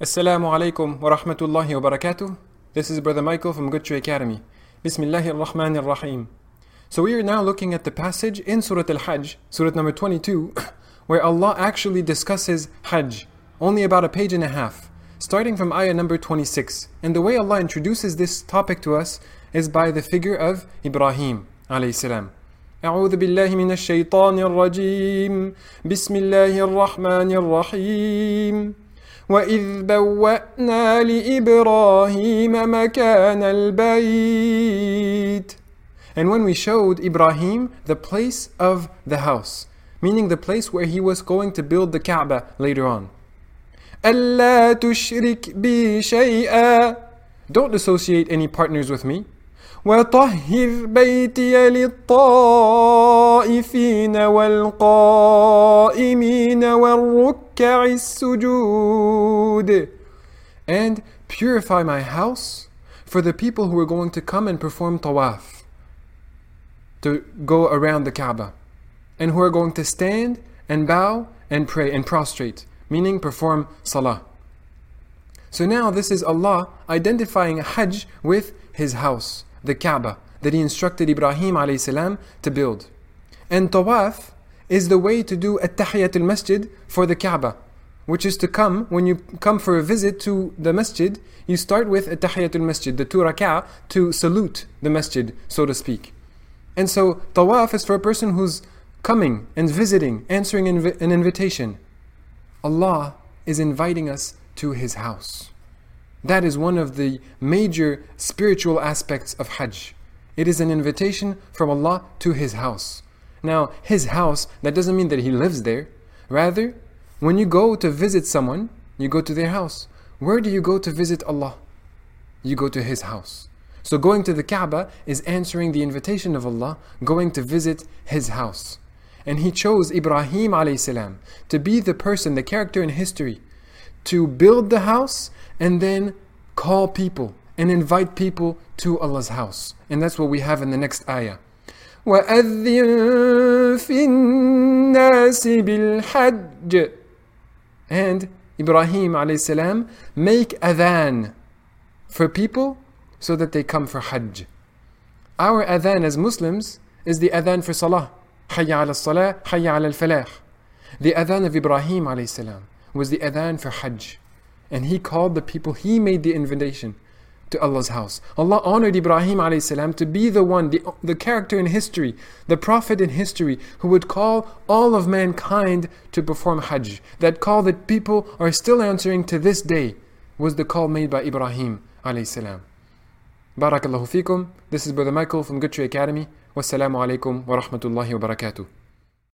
Assalamu alaikum wa rahmatullahi wa barakatuh. This is Brother Michael from Good Tree Academy. Bismillahir Rahmanir Rahim. So we are now looking at the passage in Surah Al-Hajj, Surah number 22, where Allah actually discusses Hajj, only about a page and a half, starting from ayah number 26. And the way Allah introduces this topic to us is by the figure of Ibrahim alayhi salam. أعوذ بالله من الشيطان الرجيم بسم الله الرحمن الرحيم وإذ بوأنا لإبراهيم مكان البيت And when we showed Ibrahim the place of the house, meaning the place where he was going to build the Kaaba later on. ألا تشرك بي شيئا Don't associate any partners with me. وطهر بيتي للطائفين والقائمين والركع السجود and purify my house for the people who are going to come and perform tawaf to go around the Kaaba and who are going to stand and bow and pray and prostrate meaning perform salah so now this is Allah identifying Hajj with his house the Kaaba that he instructed Ibrahim alayhi to build. And tawaf is the way to do at-tahiyat al-masjid for the Kaaba, which is to come, when you come for a visit to the masjid, you start with at-tahiyat al-masjid, the two to salute the masjid, so to speak. And so tawaf is for a person who's coming and visiting, answering an invitation. Allah is inviting us to His house. That is one of the major spiritual aspects of Hajj. It is an invitation from Allah to His house. Now, His house, that doesn't mean that He lives there. Rather, when you go to visit someone, you go to their house. Where do you go to visit Allah? You go to His house. So going to the Kaaba is answering the invitation of Allah, going to visit His house. And He chose Ibrahim alayhi to be the person, the character in history, to build the house and then call people and invite people to Allah's house. And that's what we have in the next ayah. وَأَذِّن فِي النَّاسِ بِالْحَجِّ And Ibrahim alayhi make adhan for people so that they come for Hajj. Our adhan as Muslims is the adhan for Salah. حي على الصلاة حي على الفلاح. The adhan of Ibrahim alayhi was the adhan for Hajj. And he called the people, he made the invitation to Allah's house. Allah honored Ibrahim alayhi to be the one, the, the character in history, the prophet in history who would call all of mankind to perform Hajj. That call that people are still answering to this day was the call made by Ibrahim salam. Barakallahu fikum. This is Brother Michael from Good Academy. Wassalamu alaikum wa rahmatullahi wa barakatuh.